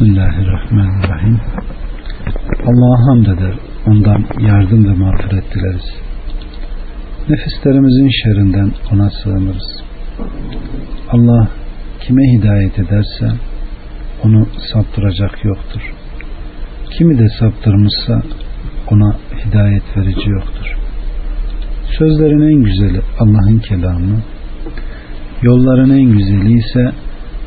Bismillahirrahmanirrahim. Allah'a hamd eder, ondan yardım ve mağfiret dileriz. Nefislerimizin şerrinden ona sığınırız. Allah kime hidayet ederse onu saptıracak yoktur. Kimi de saptırmışsa ona hidayet verici yoktur. Sözlerin en güzeli Allah'ın kelamı, yolların en güzeli ise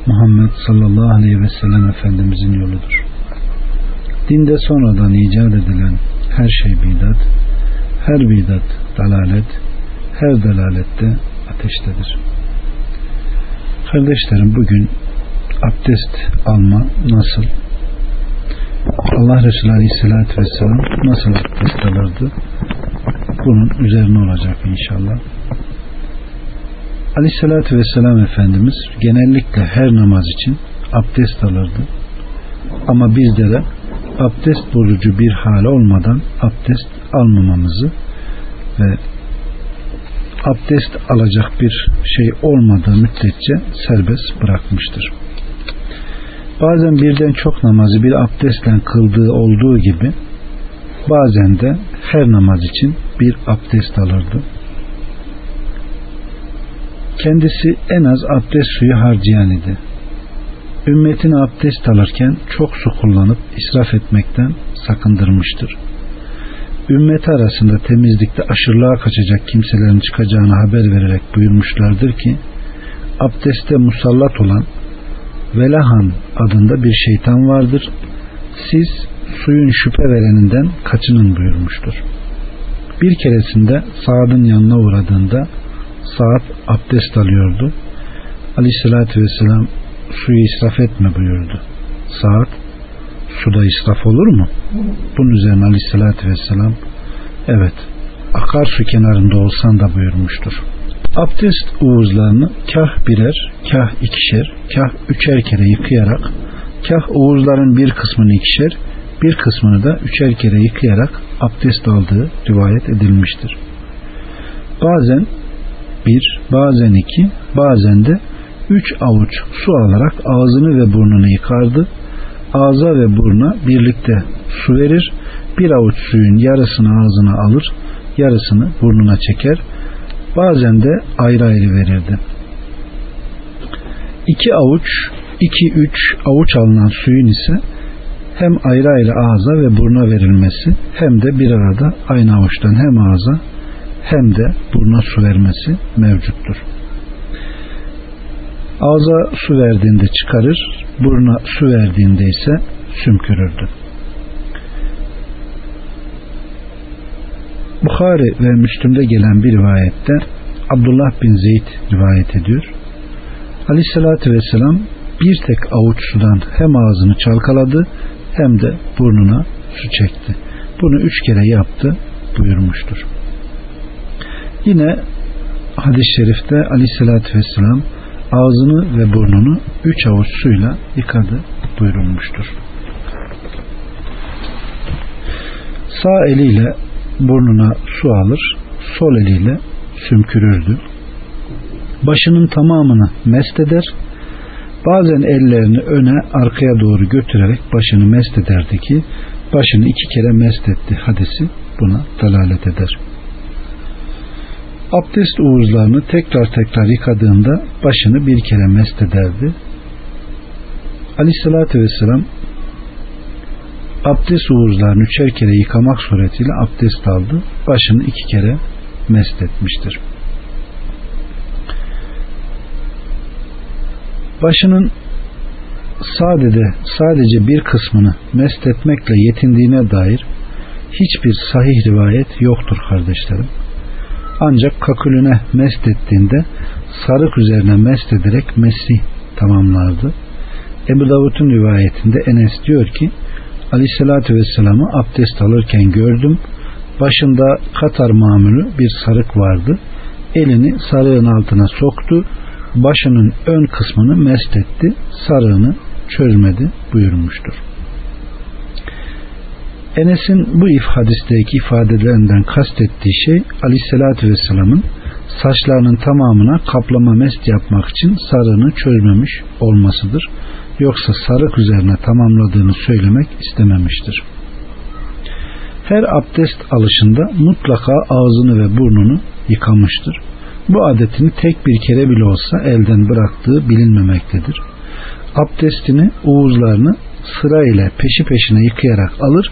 Muhammed sallallahu aleyhi ve sellem Efendimizin yoludur. Dinde sonradan icat edilen her şey bidat, her bidat dalalet, her dalalette ateştedir. Kardeşlerim bugün abdest alma nasıl? Allah Resulü Aleyhisselatü Vesselam nasıl abdest alırdı? Bunun üzerine olacak inşallah. Aleyhissalatü Vesselam Efendimiz genellikle her namaz için abdest alırdı. Ama bizlere abdest bozucu bir hal olmadan abdest almamamızı ve abdest alacak bir şey olmadığı müddetçe serbest bırakmıştır. Bazen birden çok namazı bir abdestle kıldığı olduğu gibi bazen de her namaz için bir abdest alırdı kendisi en az abdest suyu harcayan idi. Ümmetini abdest alırken çok su kullanıp israf etmekten sakındırmıştır. Ümmeti arasında temizlikte aşırılığa kaçacak kimselerin çıkacağını haber vererek buyurmuşlardır ki abdeste musallat olan Velahan adında bir şeytan vardır. Siz suyun şüphe vereninden kaçının buyurmuştur. Bir keresinde Saad'ın yanına uğradığında Saat abdest alıyordu. Aleyhissalatü vesselam suyu israf etme buyurdu. Saat suda israf olur mu? Bunun üzerine aleyhissalatü vesselam evet akarsu kenarında olsan da buyurmuştur. Abdest uğuzlarını kah birer, kah ikişer, kah üçer kere yıkayarak, kah uğuzların bir kısmını ikişer, bir kısmını da üçer kere yıkayarak abdest aldığı rivayet edilmiştir. Bazen bir, bazen iki, bazen de üç avuç su alarak ağzını ve burnunu yıkardı. Ağza ve buruna birlikte su verir. Bir avuç suyun yarısını ağzına alır, yarısını burnuna çeker. Bazen de ayrı ayrı verirdi. İki avuç, iki üç avuç alınan suyun ise hem ayrı ayrı ağza ve buruna verilmesi hem de bir arada aynı avuçtan hem ağza hem de buruna su vermesi mevcuttur. Ağza su verdiğinde çıkarır, buruna su verdiğinde ise sümkürürdü. Bukhari ve Müslüm'de gelen bir rivayette Abdullah bin Zeyd rivayet ediyor. Aleyhissalatü vesselam bir tek avuç sudan hem ağzını çalkaladı hem de burnuna su çekti. Bunu üç kere yaptı buyurmuştur. Yine hadis-i şerifte aleyhissalatü vesselam ağzını ve burnunu üç avuç suyla yıkadı buyurulmuştur. Sağ eliyle burnuna su alır, sol eliyle sümkürürdü. Başının tamamını mest eder, bazen ellerini öne arkaya doğru götürerek başını mest ederdi ki başını iki kere mest etti hadisi buna dalalet eder abdest uğuzlarını tekrar tekrar yıkadığında başını bir kere mest ederdi. Aleyhissalatü vesselam abdest uğuzlarını üçer kere yıkamak suretiyle abdest aldı. Başını iki kere mest etmiştir. Başının sadece sadece bir kısmını mest etmekle yetindiğine dair hiçbir sahih rivayet yoktur kardeşlerim. Ancak kakülüne mest ettiğinde sarık üzerine mest ederek mesih tamamlardı. Ebu Davud'un rivayetinde Enes diyor ki Aleyhisselatü Vesselam'ı abdest alırken gördüm. Başında katar mamülü bir sarık vardı. Elini sarığın altına soktu. Başının ön kısmını mest etti. Sarığını çözmedi buyurmuştur. Enes'in bu if hadisteki ifadelerinden kastettiği şey Aleyhisselatü Vesselam'ın saçlarının tamamına kaplama mest yapmak için sarığını çözmemiş olmasıdır. yoksa sarık üzerine tamamladığını söylemek istememiştir. Her abdest alışında mutlaka ağzını ve burnunu yıkamıştır. Bu adetini tek bir kere bile olsa elden bıraktığı bilinmemektedir. Abdestini, uğuzlarını sırayla peşi peşine yıkayarak alır,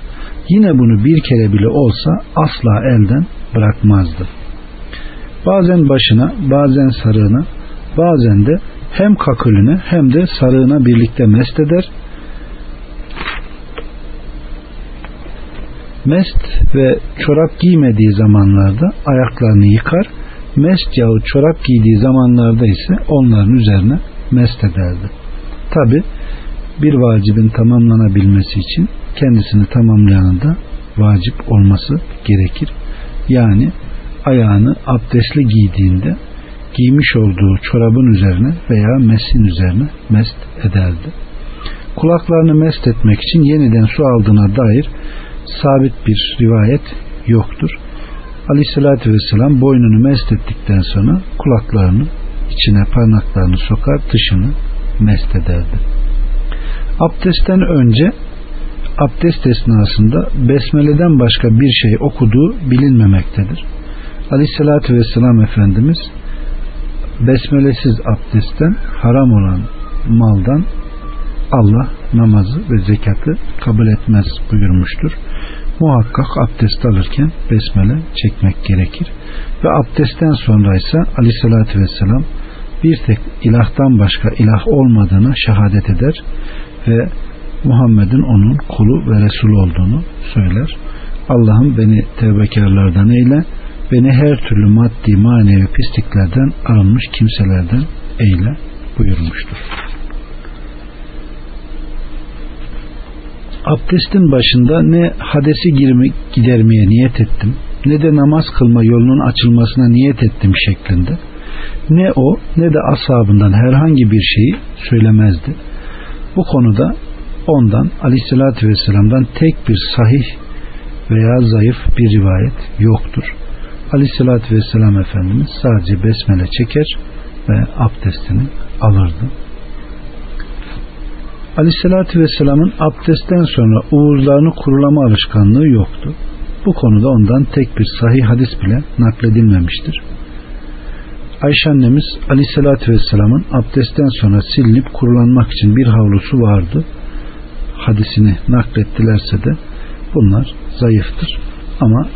yine bunu bir kere bile olsa asla elden bırakmazdı. Bazen başına, bazen sarığına, bazen de hem kakülüne hem de sarığına birlikte mest eder. Mest ve çorap giymediği zamanlarda ayaklarını yıkar, mest yahut çorap giydiği zamanlarda ise onların üzerine mest ederdi. Tabi bir vacibin tamamlanabilmesi için kendisini tamamlayanın da vacip olması gerekir. Yani ayağını abdestli giydiğinde giymiş olduğu çorabın üzerine veya mesin üzerine mest ederdi. Kulaklarını mest etmek için yeniden su aldığına dair sabit bir rivayet yoktur. Aleyhissalatü vesselam boynunu mest ettikten sonra kulaklarını içine parmaklarını sokar dışını mest ederdi. Abdestten önce abdest esnasında besmeleden başka bir şey okuduğu bilinmemektedir. Aleyhissalatü vesselam Efendimiz besmelesiz abdestten haram olan maldan Allah namazı ve zekatı kabul etmez buyurmuştur. Muhakkak abdest alırken besmele çekmek gerekir. Ve abdestten sonra ise aleyhissalatü vesselam bir tek ilahtan başka ilah olmadığını şehadet eder ve Muhammed'in onun kulu ve Resul olduğunu söyler. Allah'ım beni tevbekarlardan eyle, beni her türlü maddi manevi pisliklerden arınmış kimselerden eyle buyurmuştur. Abdestin başında ne hadesi girme, gidermeye niyet ettim ne de namaz kılma yolunun açılmasına niyet ettim şeklinde ne o ne de ashabından herhangi bir şeyi söylemezdi. Bu konuda ondan aleyhissalatü vesselam'dan tek bir sahih veya zayıf bir rivayet yoktur. Aleyhissalatü vesselam Efendimiz sadece besmele çeker ve abdestini alırdı. Aleyhissalatü vesselamın abdestten sonra uğurlarını kurulama alışkanlığı yoktu. Bu konuda ondan tek bir sahih hadis bile nakledilmemiştir. Ayşe annemiz Aleyhisselatü Vesselam'ın abdestten sonra silinip kurulanmak için bir havlusu vardı. Hadisini naklettilerse de bunlar zayıftır. Ama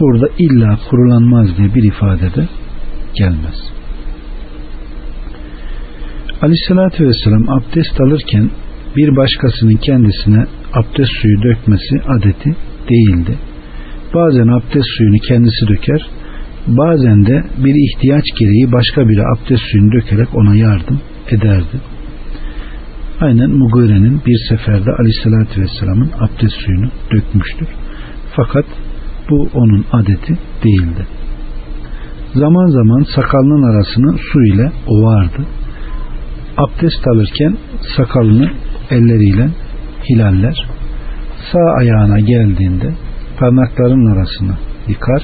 burada illa kurulanmaz diye bir ifade de gelmez. Aleyhisselatü Vesselam abdest alırken bir başkasının kendisine abdest suyu dökmesi adeti değildi. Bazen abdest suyunu kendisi döker, bazen de bir ihtiyaç gereği başka biri abdest suyunu dökerek ona yardım ederdi. Aynen Mugire'nin bir seferde aleyhissalatü vesselamın abdest suyunu dökmüştür. Fakat bu onun adeti değildi. Zaman zaman sakalının arasını su ile ovardı. Abdest alırken sakalını elleriyle hilaller. Sağ ayağına geldiğinde parmakların arasını yıkar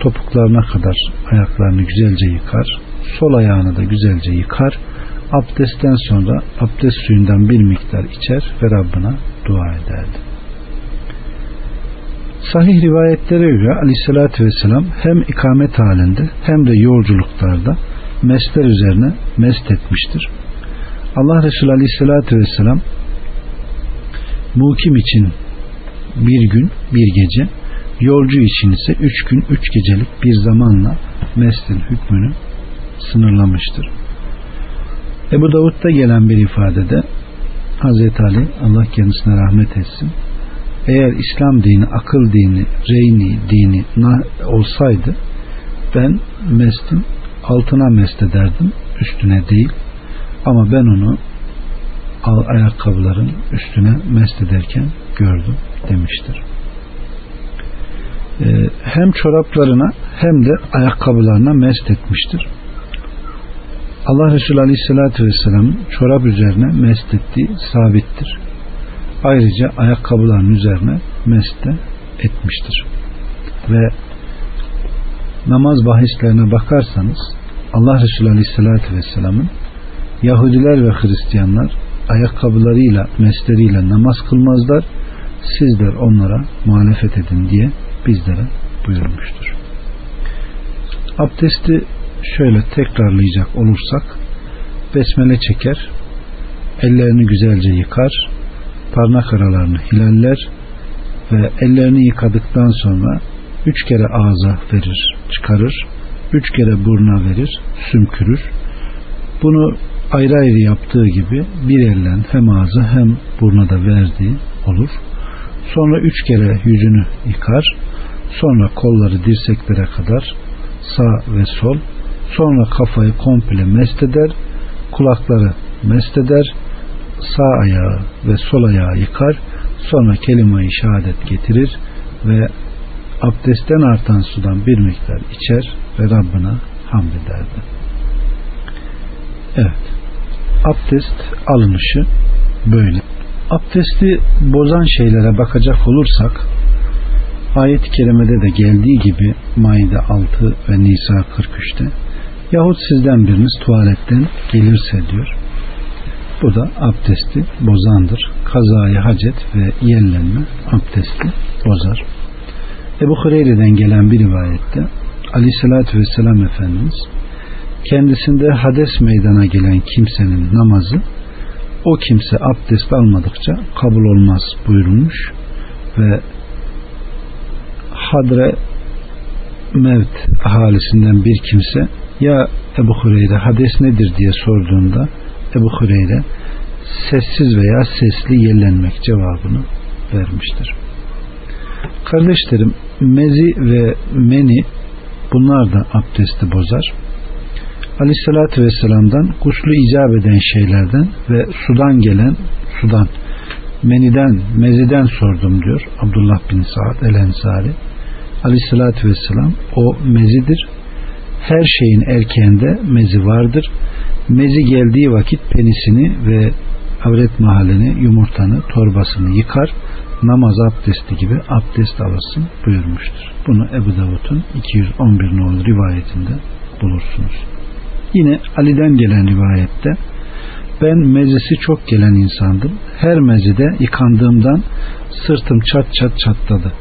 topuklarına kadar ayaklarını güzelce yıkar. Sol ayağını da güzelce yıkar. Abdestten sonra abdest suyundan bir miktar içer ve Rabbına dua ederdi. Sahih rivayetlere göre aleyhissalatü vesselam hem ikamet halinde hem de yolculuklarda mesler üzerine mest etmiştir. Allah Resulü aleyhissalatü vesselam mukim için bir gün bir gece Yolcu için ise üç gün üç gecelik bir zamanla meslin hükmünü sınırlamıştır. Ebu Davud'da gelen bir ifadede Hazreti Ali Allah kendisine rahmet etsin eğer İslam dini akıl dini reyni dini olsaydı ben mestin altına mest ederdim üstüne değil ama ben onu ayakkabıların üstüne mest ederken gördüm demiştir. Ee, hem çoraplarına hem de ayakkabılarına mest etmiştir. Allah Resulü Aleyhisselatü Vesselam çorap üzerine mest ettiği sabittir. Ayrıca ayakkabıların üzerine mest de etmiştir. Ve namaz bahislerine bakarsanız Allah Resulü Aleyhisselatü Vesselam'ın Yahudiler ve Hristiyanlar ayakkabılarıyla, mesleriyle namaz kılmazlar. Sizler onlara muhalefet edin diye bizlere buyurmuştur. Abdesti şöyle tekrarlayacak olursak besmele çeker, ellerini güzelce yıkar, parmak aralarını hilaller ve ellerini yıkadıktan sonra üç kere ağza verir, çıkarır, üç kere buruna verir, sümkürür. Bunu ayrı ayrı yaptığı gibi bir ellen hem ağza hem buruna da verdiği olur. Sonra üç kere yüzünü yıkar, sonra kolları dirseklere kadar sağ ve sol, sonra kafayı komple mest eder, kulakları mest eder, sağ ayağı ve sol ayağı yıkar, sonra kelime-i şehadet getirir ve abdestten artan sudan bir miktar içer ve Rabbine hamd ederdi. Evet. Abdest alınışı böyle. Abdesti bozan şeylere bakacak olursak ayet-i kerimede de geldiği gibi Maide 6 ve Nisa 43'te yahut sizden biriniz tuvaletten gelirse diyor. Bu da abdesti bozandır. Kazayı hacet ve yellenme abdesti bozar. Ebu Hureyre'den gelen bir rivayette Aleyhisselatü Vesselam Efendimiz kendisinde hades meydana gelen kimsenin namazı o kimse abdest almadıkça kabul olmaz buyurulmuş ve Hadre Mevt ahalisinden bir kimse ya Ebu Hureyre hades nedir diye sorduğunda Ebu Hureyre sessiz veya sesli yellenmek cevabını vermiştir. Kardeşlerim mezi ve meni bunlar da abdesti bozar. Aleyhissalatü Vesselam'dan guslu icap eden şeylerden ve sudan gelen sudan meniden meziden sordum diyor Abdullah bin Saad el Ensari. Aleyhissalatü Vesselam o mezidir. Her şeyin erkeğinde mezi vardır. Mezi geldiği vakit penisini ve avret mahallini, yumurtanı, torbasını yıkar namaz abdesti gibi abdest alırsın buyurmuştur. Bunu Ebu Davud'un 211 nolu rivayetinde bulursunuz. Yine Ali'den gelen rivayette ben mezisi çok gelen insandım. Her mezide yıkandığımdan sırtım çat çat çatladı.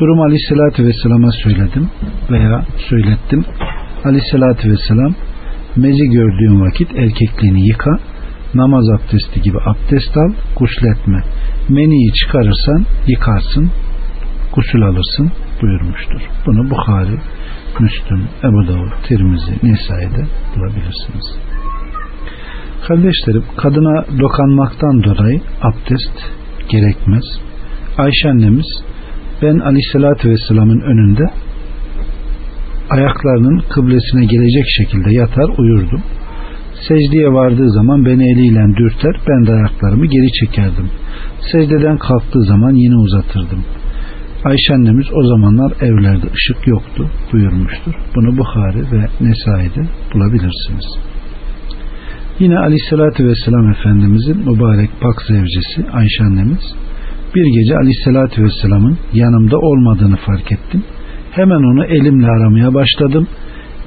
Durum aleyhissalatü vesselama söyledim veya söylettim. Aleyhissalatü vesselam mezi gördüğün vakit erkekliğini yıka, namaz abdesti gibi abdest al, gusletme meniyi çıkarırsan yıkarsın, gusül alırsın buyurmuştur. Bunu Bukhari, Müslüm, Ebu Davud, Tirmizi, Nisa'yı bulabilirsiniz. Kardeşlerim kadına dokanmaktan dolayı abdest gerekmez. Ayşe annemiz ben aleyhissalatü vesselamın önünde ayaklarının kıblesine gelecek şekilde yatar uyurdum. Secdeye vardığı zaman beni eliyle dürter ben de ayaklarımı geri çekerdim. Secdeden kalktığı zaman yine uzatırdım. Ayşe annemiz o zamanlar evlerde ışık yoktu buyurmuştur. Bunu Bukhari ve Nesai'de bulabilirsiniz. Yine Aleyhisselatü Vesselam Efendimizin mübarek pak zevcesi Ayşe annemiz bir gece Aleyhisselatü Vesselam'ın yanımda olmadığını fark ettim. Hemen onu elimle aramaya başladım.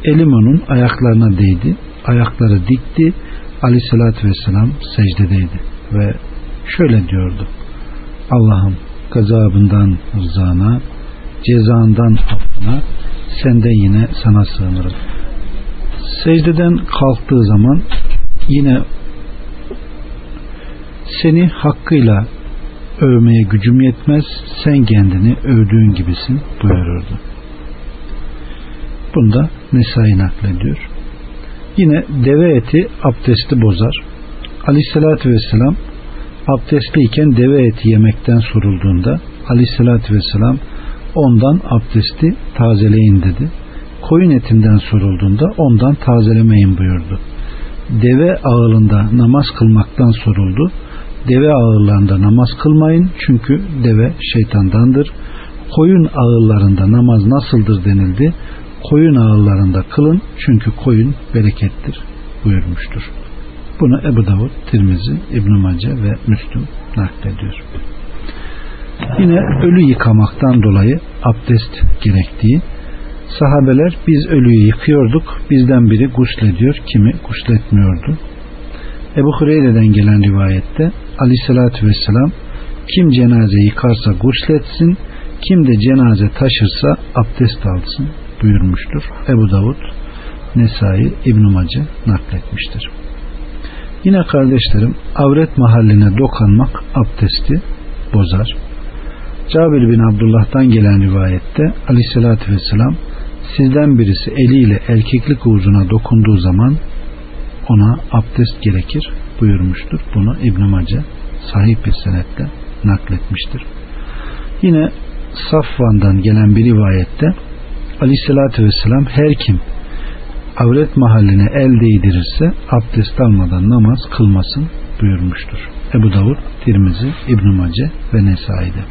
Elim onun ayaklarına değdi. Ayakları dikti. Aleyhisselatü Vesselam secdedeydi ve şöyle diyordu. Allah'ım gazabından rızana, cezandan affına, sen de yine sana sığınırım. Secdeden kalktığı zaman yine seni hakkıyla övmeye gücüm yetmez, sen kendini övdüğün gibisin buyururdu. Bunda Nesai naklediyor. Yine deve eti abdesti bozar. Aleyhissalatü vesselam abdestliyken deve eti yemekten sorulduğunda aleyhissalatü vesselam ondan abdesti tazeleyin dedi. Koyun etinden sorulduğunda ondan tazelemeyin buyurdu. Deve ağılında namaz kılmaktan soruldu. Deve ağırlarında namaz kılmayın çünkü deve şeytandandır. Koyun ağırlarında namaz nasıldır denildi. Koyun ağırlarında kılın çünkü koyun berekettir buyurmuştur. Bunu Ebu Davud, Tirmizi, İbn Mace ve Müslüm naklediyor. Yine ölü yıkamaktan dolayı abdest gerektiği sahabeler biz ölüyü yıkıyorduk bizden biri guslediyor kimi gusletmiyordu Ebu Hureyre'den gelen rivayette aleyhissalatü vesselam kim cenaze yıkarsa gusletsin, kim de cenaze taşırsa abdest alsın buyurmuştur. Ebu Davud, Nesai, İbn-i Mace nakletmiştir. Yine kardeşlerim avret mahalline dokanmak abdesti bozar. Cabir bin Abdullah'tan gelen rivayette aleyhissalatü vesselam sizden birisi eliyle erkeklik uzuna dokunduğu zaman ona abdest gerekir buyurmuştur. Bunu İbn Mace sahip bir senetle nakletmiştir. Yine Safvan'dan gelen bir rivayette Aleyhisselatü Vesselam her kim avret mahalline el değdirirse abdest almadan namaz kılmasın buyurmuştur. Ebu Davud, Tirmizi, İbn Mace ve Nesai'de.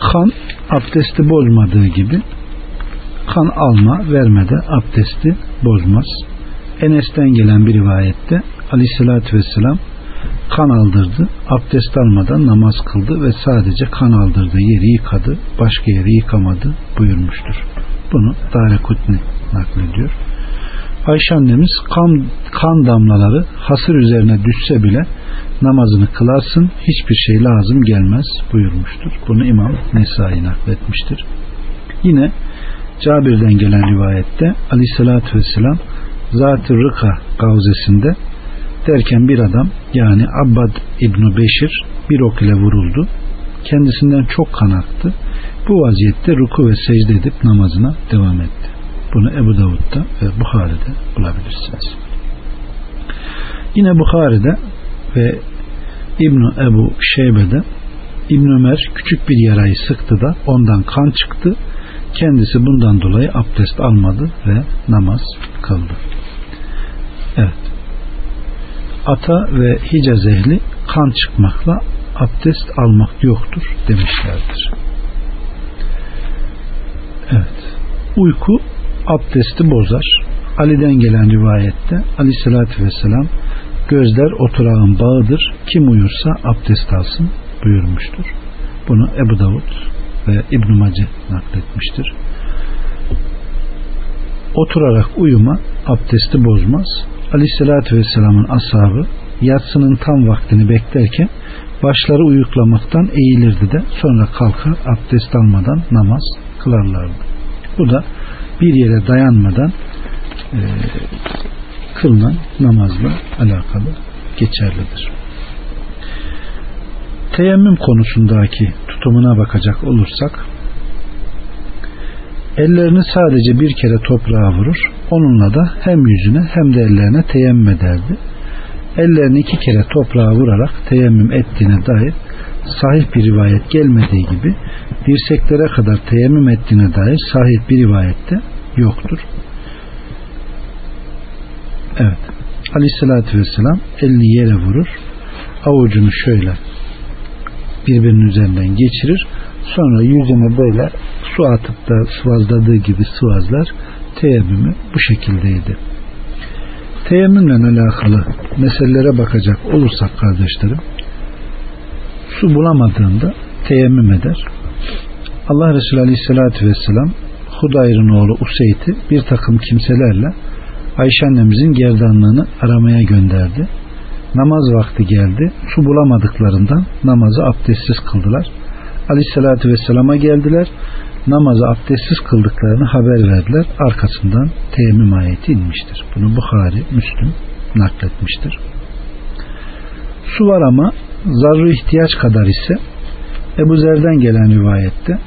Kan abdesti bozmadığı gibi kan alma vermede abdesti bozmaz. Enes'ten gelen bir rivayette aleyhissalatü vesselam kan aldırdı, abdest almadan namaz kıldı ve sadece kan aldırdığı yeri yıkadı, başka yeri yıkamadı buyurmuştur. Bunu Dare Kutni naklediyor. Ayşe annemiz kan, kan damlaları hasır üzerine düşse bile namazını kılarsın hiçbir şey lazım gelmez buyurmuştur. Bunu İmam Nesai nakletmiştir. Yine Cabir'den gelen rivayette aleyhissalatü vesselam Zat-ı Rıka gavzesinde derken bir adam yani Abbad İbni Beşir bir ok ile vuruldu. Kendisinden çok kan aktı. Bu vaziyette ruku ve secde edip namazına devam etti. Bunu Ebu Davud'da ve Bukhari'de bulabilirsiniz. Yine Bukhari'de ve İbn Ebu Şeybe'de İbn Ömer küçük bir yarayı sıktı da ondan kan çıktı. Kendisi bundan dolayı abdest almadı ve namaz kıldı. Evet. Ata ve Hicaz ehli kan çıkmakla abdest almak yoktur demişlerdir. Evet. Uyku abdesti bozar. Ali'den gelen rivayette Ali sallallahu vesselam gözler oturağın bağıdır. Kim uyursa abdest alsın buyurmuştur. Bunu Ebu Davud ve İbn Mace nakletmiştir. Oturarak uyuma abdesti bozmaz. Aleyhissalatü Vesselam'ın ashabı yatsının tam vaktini beklerken başları uyuklamaktan eğilirdi de sonra kalkar abdest almadan namaz kılarlardı. Bu da bir yere dayanmadan e, kılınan namazla alakalı geçerlidir. Teyemmüm konusundaki tutumuna bakacak olursak ellerini sadece bir kere toprağa vurur. Onunla da hem yüzüne hem de ellerine teyemmüm ederdi. Ellerini iki kere toprağa vurarak teyemmüm ettiğine dair sahih bir rivayet gelmediği gibi dirseklere kadar teyemmüm ettiğine dair sahih bir rivayette yoktur. Evet. Aleyhissalatü vesselam elini yere vurur. Avucunu şöyle birbirinin üzerinden geçirir. Sonra yüzüne böyle su atıp da sıvazladığı gibi sıvazlar teyemmümü bu şekildeydi. Teyemmümle alakalı meselelere bakacak olursak kardeşlerim su bulamadığında teyemmüm eder. Allah Resulü Aleyhisselatü Vesselam Hudayr'ın oğlu Useyd'i bir takım kimselerle Ayşe annemizin gerdanlığını aramaya gönderdi. Namaz vakti geldi. Su bulamadıklarından namazı abdestsiz kıldılar. Aleyhissalatü Vesselam'a geldiler. Namazı abdestsiz kıldıklarını haber verdiler. Arkasından teyemmüm ayeti inmiştir. Bunu Bukhari, Müslüm nakletmiştir. Su var ama zarru ihtiyaç kadar ise Ebu Zer'den gelen rivayette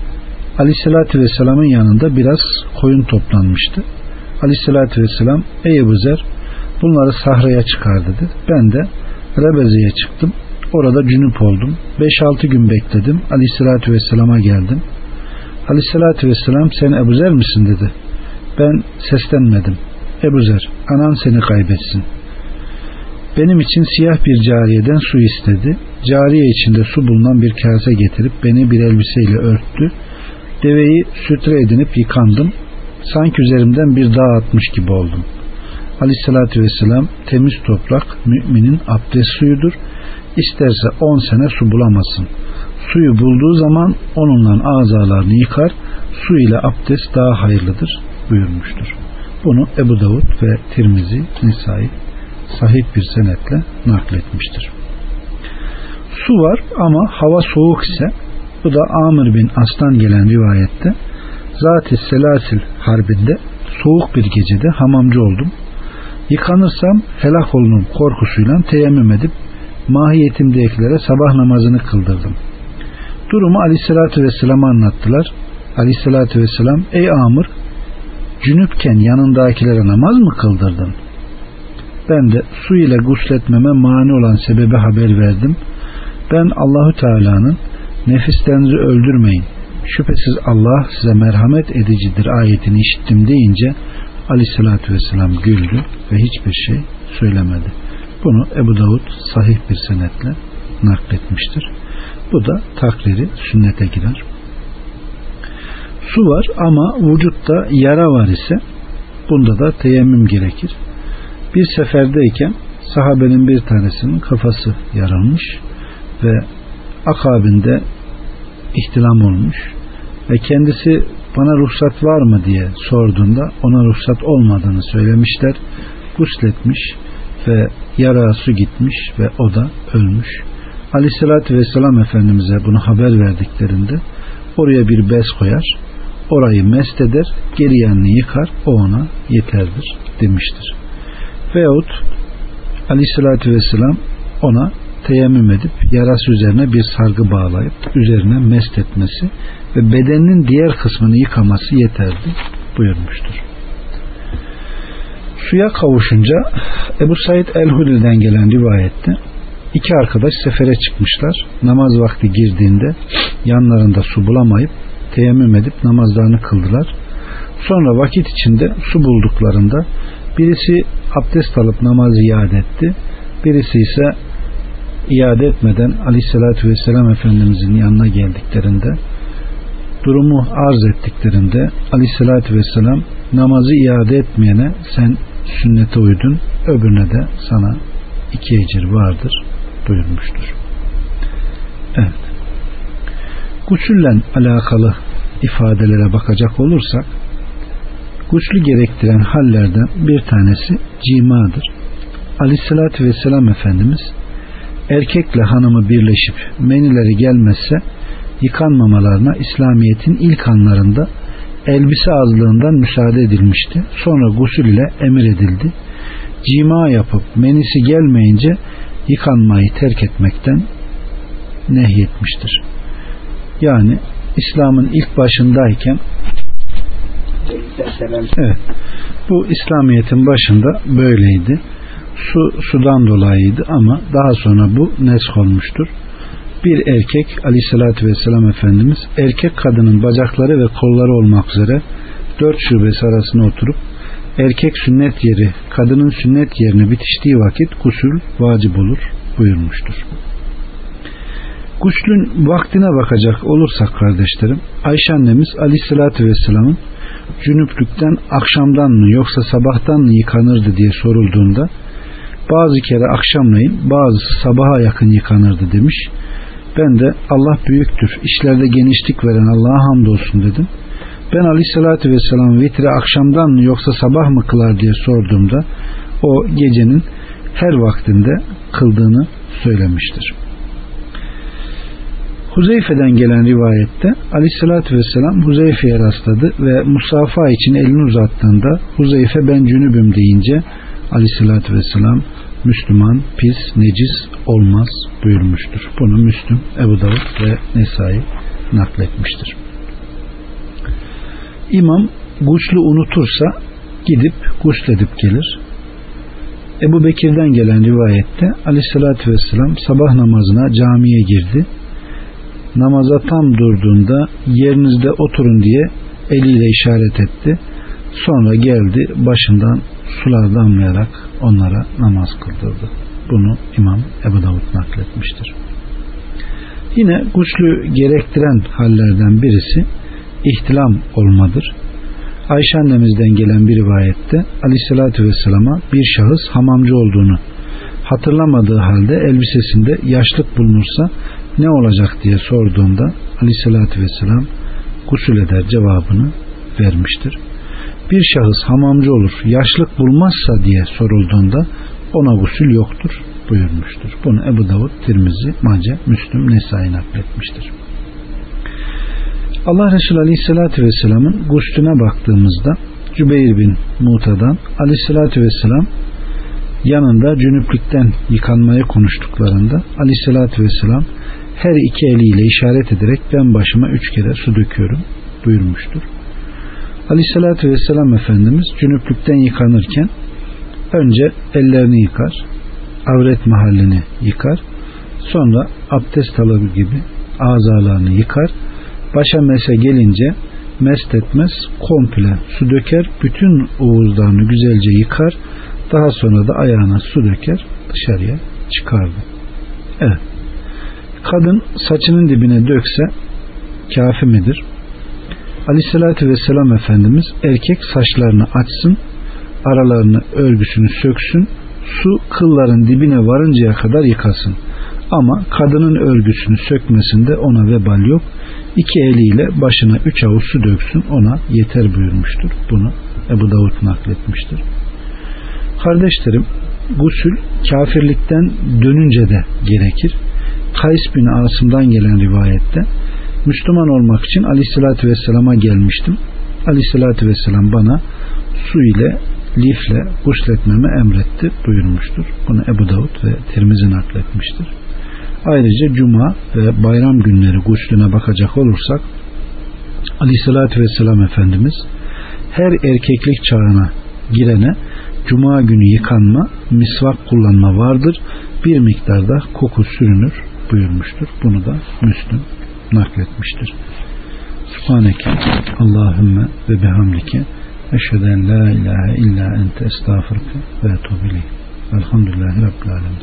Aleyhisselatü Vesselam'ın yanında biraz koyun toplanmıştı. Aleyhisselatü Vesselam ey Ebu Zer bunları sahraya çıkar dedi. Ben de Rebeze'ye çıktım. Orada cünüp oldum. 5-6 gün bekledim. Aleyhisselatü Vesselam'a geldim. Aleyhisselatü Vesselam sen Ebu Zer misin dedi. Ben seslenmedim. Ebu Zer anan seni kaybetsin. Benim için siyah bir cariyeden su istedi. Cariye içinde su bulunan bir kase getirip beni bir elbiseyle örttü. Deveyi sütre edinip yıkandım. Sanki üzerimden bir dağ atmış gibi oldum. Aleyhissalatü vesselam temiz toprak müminin abdest suyudur. İsterse on sene su bulamasın. Suyu bulduğu zaman onunla azalarını yıkar. Su ile abdest daha hayırlıdır buyurmuştur. Bunu Ebu Davud ve Tirmizi Nisai sahih bir senetle nakletmiştir. Su var ama hava soğuk ise bu da Amr bin As'tan gelen rivayette Zat-ı Selasil harbinde soğuk bir gecede hamamcı oldum. Yıkanırsam helak olunum korkusuyla teyemmüm edip mahiyetimdekilere sabah namazını kıldırdım. Durumu aleyhissalatü vesselam'a anlattılar. Aleyhissalatü vesselam ey Amr cünüpken yanındakilere namaz mı kıldırdın? Ben de su ile gusletmeme mani olan sebebi haber verdim. Ben Allahü Teala'nın nefislerinizi öldürmeyin. Şüphesiz Allah size merhamet edicidir ayetini işittim deyince aleyhissalatü vesselam güldü ve hiçbir şey söylemedi. Bunu Ebu Davud sahih bir senetle nakletmiştir. Bu da takriri sünnete girer. Su var ama vücutta yara var ise bunda da teyemmüm gerekir. Bir seferdeyken sahabenin bir tanesinin kafası yaralmış ve akabinde ihtilam olmuş ve kendisi bana ruhsat var mı diye sorduğunda ona ruhsat olmadığını söylemişler. Gusletmiş ve yara su gitmiş ve o da ölmüş. Aleyhissalatü vesselam Efendimiz'e bunu haber verdiklerinde oraya bir bez koyar, orayı mest eder, geri yanını yıkar, o ona yeterdir demiştir. Veyahut Aleyhissalatü vesselam ona teyemmüm edip yarası üzerine bir sargı bağlayıp üzerine mest etmesi ve bedeninin diğer kısmını yıkaması yeterli buyurmuştur. Suya kavuşunca Ebu Said el-Hulil'den gelen rivayette iki arkadaş sefere çıkmışlar. Namaz vakti girdiğinde yanlarında su bulamayıp teyemmüm edip namazlarını kıldılar. Sonra vakit içinde su bulduklarında birisi abdest alıp namazı iade etti. Birisi ise iade etmeden aleyhissalatü vesselam Efendimizin yanına geldiklerinde durumu arz ettiklerinde aleyhissalatü vesselam namazı iade etmeyene sen sünnete uydun öbürüne de sana iki ecir vardır buyurmuştur. Evet. Gusülle alakalı ifadelere bakacak olursak gusül gerektiren hallerden bir tanesi cimadır. Aleyhissalatü vesselam Efendimiz erkekle hanımı birleşip menileri gelmezse yıkanmamalarına İslamiyet'in ilk anlarında elbise azlığından müsaade edilmişti. Sonra gusül ile emir edildi. Cima yapıp menisi gelmeyince yıkanmayı terk etmekten nehyetmiştir. Yani İslam'ın ilk başındayken evet, bu İslamiyet'in başında böyleydi. Su sudan dolayıydı ama daha sonra bu nesk olmuştur bir erkek aleyhissalatü vesselam Efendimiz erkek kadının bacakları ve kolları olmak üzere dört şubesi arasına oturup erkek sünnet yeri kadının sünnet yerine bitiştiği vakit gusül vacip olur buyurmuştur. Guslün vaktine bakacak olursak kardeşlerim Ayşe annemiz aleyhissalatü vesselamın cünüplükten akşamdan mı yoksa sabahtan mı yıkanırdı diye sorulduğunda bazı kere akşamleyin bazısı sabaha yakın yıkanırdı demiş ben de Allah büyüktür, işlerde genişlik veren Allah'a hamdolsun dedim. Ben aleyhissalatü vesselam vitri akşamdan mı yoksa sabah mı kılar diye sorduğumda o gecenin her vaktinde kıldığını söylemiştir. Huzeyfe'den gelen rivayette aleyhissalatü vesselam Huzeyfe'ye rastladı ve musafa için elini uzattığında Huzeyfe ben cünübüm deyince aleyhissalatü vesselam Müslüman pis, necis olmaz buyurmuştur. Bunu Müslüm, Ebu Davud ve Nesai nakletmiştir. İmam guslü unutursa gidip gusledip gelir. Ebu Bekir'den gelen rivayette aleyhissalatü vesselam sabah namazına camiye girdi. Namaza tam durduğunda yerinizde oturun diye eliyle işaret etti. Sonra geldi başından sular damlayarak onlara namaz kıldırdı. Bunu İmam Ebu Davud nakletmiştir. Yine guslü gerektiren hallerden birisi ihtilam olmadır. Ayşe annemizden gelen bir rivayette aleyhissalatü vesselama bir şahıs hamamcı olduğunu hatırlamadığı halde elbisesinde yaşlık bulunursa ne olacak diye sorduğunda aleyhissalatü vesselam gusül eder cevabını vermiştir bir şahıs hamamcı olur yaşlık bulmazsa diye sorulduğunda ona gusül yoktur buyurmuştur. Bunu Ebu Davud, Tirmizi, Mace, Müslüm, Nesai nakletmiştir. Allah Resulü Aleyhisselatü Vesselam'ın guslüne baktığımızda Cübeyr bin Muta'dan Aleyhisselatü Vesselam yanında cünüplükten yıkanmayı konuştuklarında Aleyhisselatü Vesselam her iki eliyle işaret ederek ben başıma üç kere su döküyorum buyurmuştur. Aleyhissalatü Vesselam Efendimiz cünüplükten yıkanırken önce ellerini yıkar, avret mahallini yıkar, sonra abdest alır gibi azalarını yıkar, başa mese gelince mest etmez, komple su döker, bütün uğuzlarını güzelce yıkar, daha sonra da ayağına su döker, dışarıya çıkardı. Evet. Kadın saçının dibine dökse kafi midir? Aleyhissalatü vesselam Efendimiz erkek saçlarını açsın, aralarını örgüsünü söksün, su kılların dibine varıncaya kadar yıkasın. Ama kadının örgüsünü sökmesinde ona vebal yok. İki eliyle başına üç avuç su döksün ona yeter buyurmuştur. Bunu Ebu Davud nakletmiştir. Kardeşlerim gusül kafirlikten dönünce de gerekir. Kays bin Asım'dan gelen rivayette Müslüman olmak için Aleyhisselatü Vesselam'a gelmiştim. Aleyhisselatü Vesselam bana su ile lifle gusletmemi emretti buyurmuştur. Bunu Ebu Davud ve Tirmizi nakletmiştir. Ayrıca cuma ve bayram günleri guslüne bakacak olursak Aleyhisselatü Vesselam Efendimiz her erkeklik çağına girene cuma günü yıkanma, misvak kullanma vardır. Bir miktarda koku sürünür buyurmuştur. Bunu da Müslüm nakletmiştir. Subhaneke Allahümme ve bihamdike eşheden la ilahe illa ente estağfurke ve etubileyh. Velhamdülillahi Rabbil Alemin.